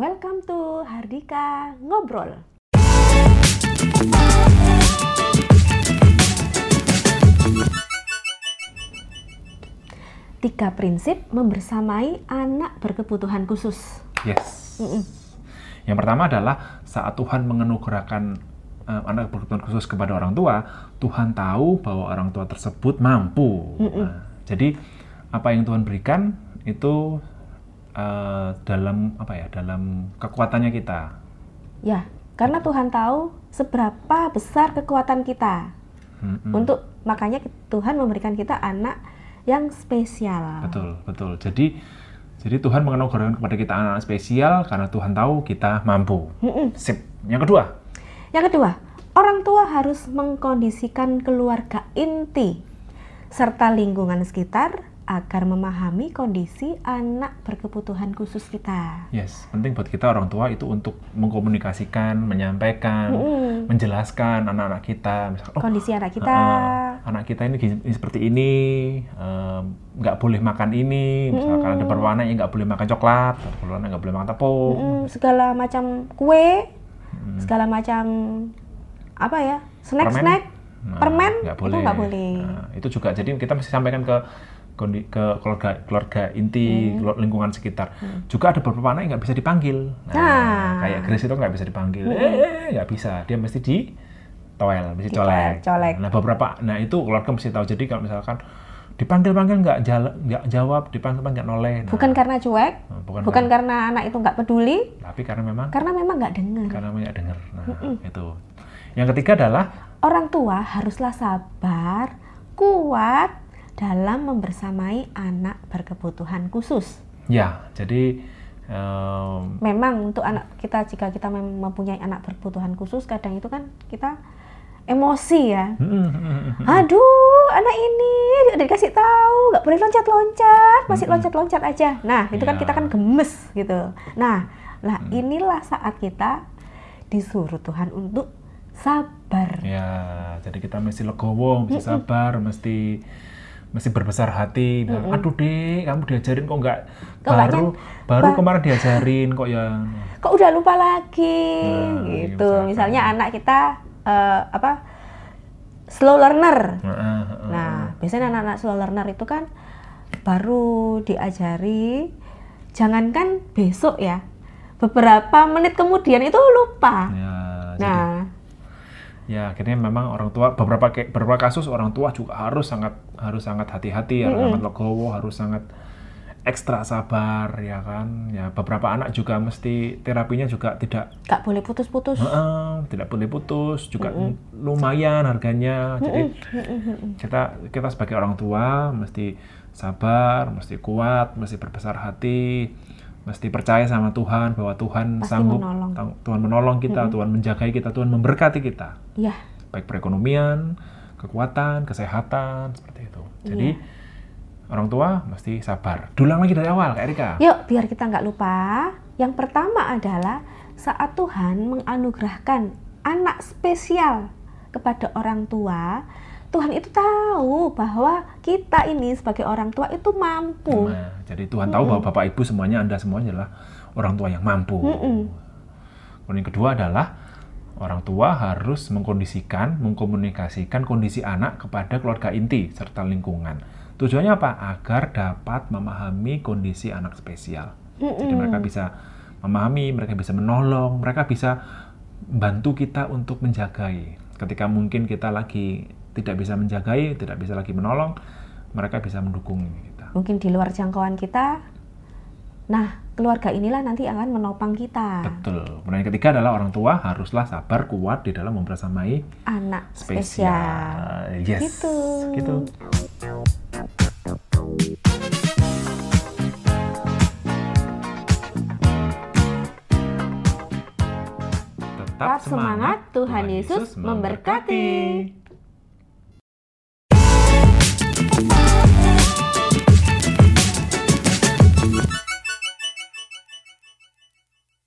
Welcome to Hardika Ngobrol. Tiga prinsip membersamai anak berkebutuhan khusus. Yes. Mm-mm. Yang pertama adalah saat Tuhan menganugerahkan eh, anak berkebutuhan khusus kepada orang tua, Tuhan tahu bahwa orang tua tersebut mampu. Nah, jadi apa yang Tuhan berikan itu eh, dalam apa ya? Dalam kekuatannya kita. Ya, karena Tuhan tahu seberapa besar kekuatan kita. Mm-mm. Untuk makanya Tuhan memberikan kita anak yang spesial. Betul, betul. Jadi jadi Tuhan menganugerahkan kepada kita anak spesial karena Tuhan tahu kita mampu. Mm-mm. Sip. Yang kedua, Yang kedua, orang tua harus mengkondisikan keluarga inti serta lingkungan sekitar agar memahami kondisi anak berkebutuhan khusus kita. yes, penting buat kita orang tua itu untuk mengkomunikasikan, menyampaikan, Mm-mm. menjelaskan anak-anak kita, misalkan, oh, Kondisi anak kita. eh, anak kita ini, ini seperti ini, nggak boleh makan ini, misalkan ada berwarna ya nggak boleh makan coklat, ada berwarna nggak boleh makan tepung, Mm, segala macam kue, Mm. segala macam apa ya, snack-snack, Nah, permen, nggak itu nggak boleh. Nah, itu juga jadi kita mesti sampaikan ke ke keluarga keluarga inti Hmm. lingkungan sekitar. Juga ada beberapa anak yang nggak bisa dipanggil. Nah, Nah. kayak Grace itu nggak bisa dipanggil. Eh nggak bisa. Dia mesti di toel mesti colek. colek. nah beberapa nah itu keluarga mesti tahu. Jadi kalau misalkan dipanggil panggil nggak nggak jawab dipanggil panggil nggak noleh. Nah, bukan karena cuek, nah, bukan, bukan karena anak itu nggak peduli, tapi karena memang karena memang nggak dengar. karena banyak dengar. Nah itu. Yang ketiga adalah Orang tua haruslah sabar, kuat dalam membersamai anak berkebutuhan khusus. ya jadi em, Memang untuk anak kita jika kita mem- mempunyai anak berkebutuhan khusus kadang itu kan kita emosi ya. Aduh, anak ini udah dikasih tahu nggak boleh loncat-loncat, masih loncat-loncat aja. Nah, itu kan Iya. kita kan gemes gitu. Nah, lah inilah saat kita disuruh Tuhan untuk sabar. Ya, jadi kita mesti legowo, mesti sabar, mesti mesti berbesar hati. Bilang, Aduh dek, kamu diajarin kok nggak baru nyam- baru ba- kemarin diajarin kok ya. Kok udah lupa lagi Nah, gitu. misalkan. Misalnya anak kita eh, apa slow learner. Heeh, heeh. Nah, biasanya anak-anak slow learner itu kan baru diajari, jangankan besok ya, beberapa menit kemudian itu lupa. Ya, Nah, ya akhirnya memang orang tua beberapa beberapa kasus orang tua juga harus sangat harus sangat hati-hati, harus sangat legowo, harus sangat ekstra sabar ya kan. Ya beberapa anak juga mesti terapinya juga tidak nggak boleh putus-putus. Heeh, tidak boleh putus juga lumayan harganya. Jadi kita kita sebagai orang tua mesti sabar mesti kuat mesti berbesar hati mesti percaya sama Tuhan bahwa Tuhan Pasti sanggup menolong. Tuhan menolong kita Tuhan menjagai kita Tuhan memberkati kita. Ya, baik perekonomian kekuatan kesehatan seperti itu. Jadi orang tua mesti sabar. Dulang lagi dari awal Kak Erika. Yuk biar kita nggak lupa. Yang pertama adalah saat Tuhan menganugerahkan anak spesial kepada orang tua, Tuhan itu tahu bahwa kita ini sebagai orang tua itu mampu. Nah, jadi Tuhan tahu bahwa Bapak Ibu semuanya Anda semuanya adalah orang tua yang mampu. Kemudian yang kedua adalah orang tua harus mengkondisikan, mengkomunikasikan kondisi anak kepada keluarga inti serta lingkungan. Tujuannya apa? Agar dapat memahami kondisi anak spesial. Jadi mereka bisa memahami, mereka bisa menolong, mereka bisa bantu kita untuk menjagai. Ketika mungkin kita lagi tidak bisa menjagai, tidak bisa lagi menolong, mereka bisa mendukung kita. Mungkin di luar jangkauan kita. Nah, keluarga inilah nanti akan menopang kita. Betul. Kemudian yang ketiga adalah orang tua haruslah sabar kuat di dalam membersamai Anak spesial. spesial. Yes. Gitu. Gitu. Tetap semangat, Tuhan Yesus memberkati. memberkati.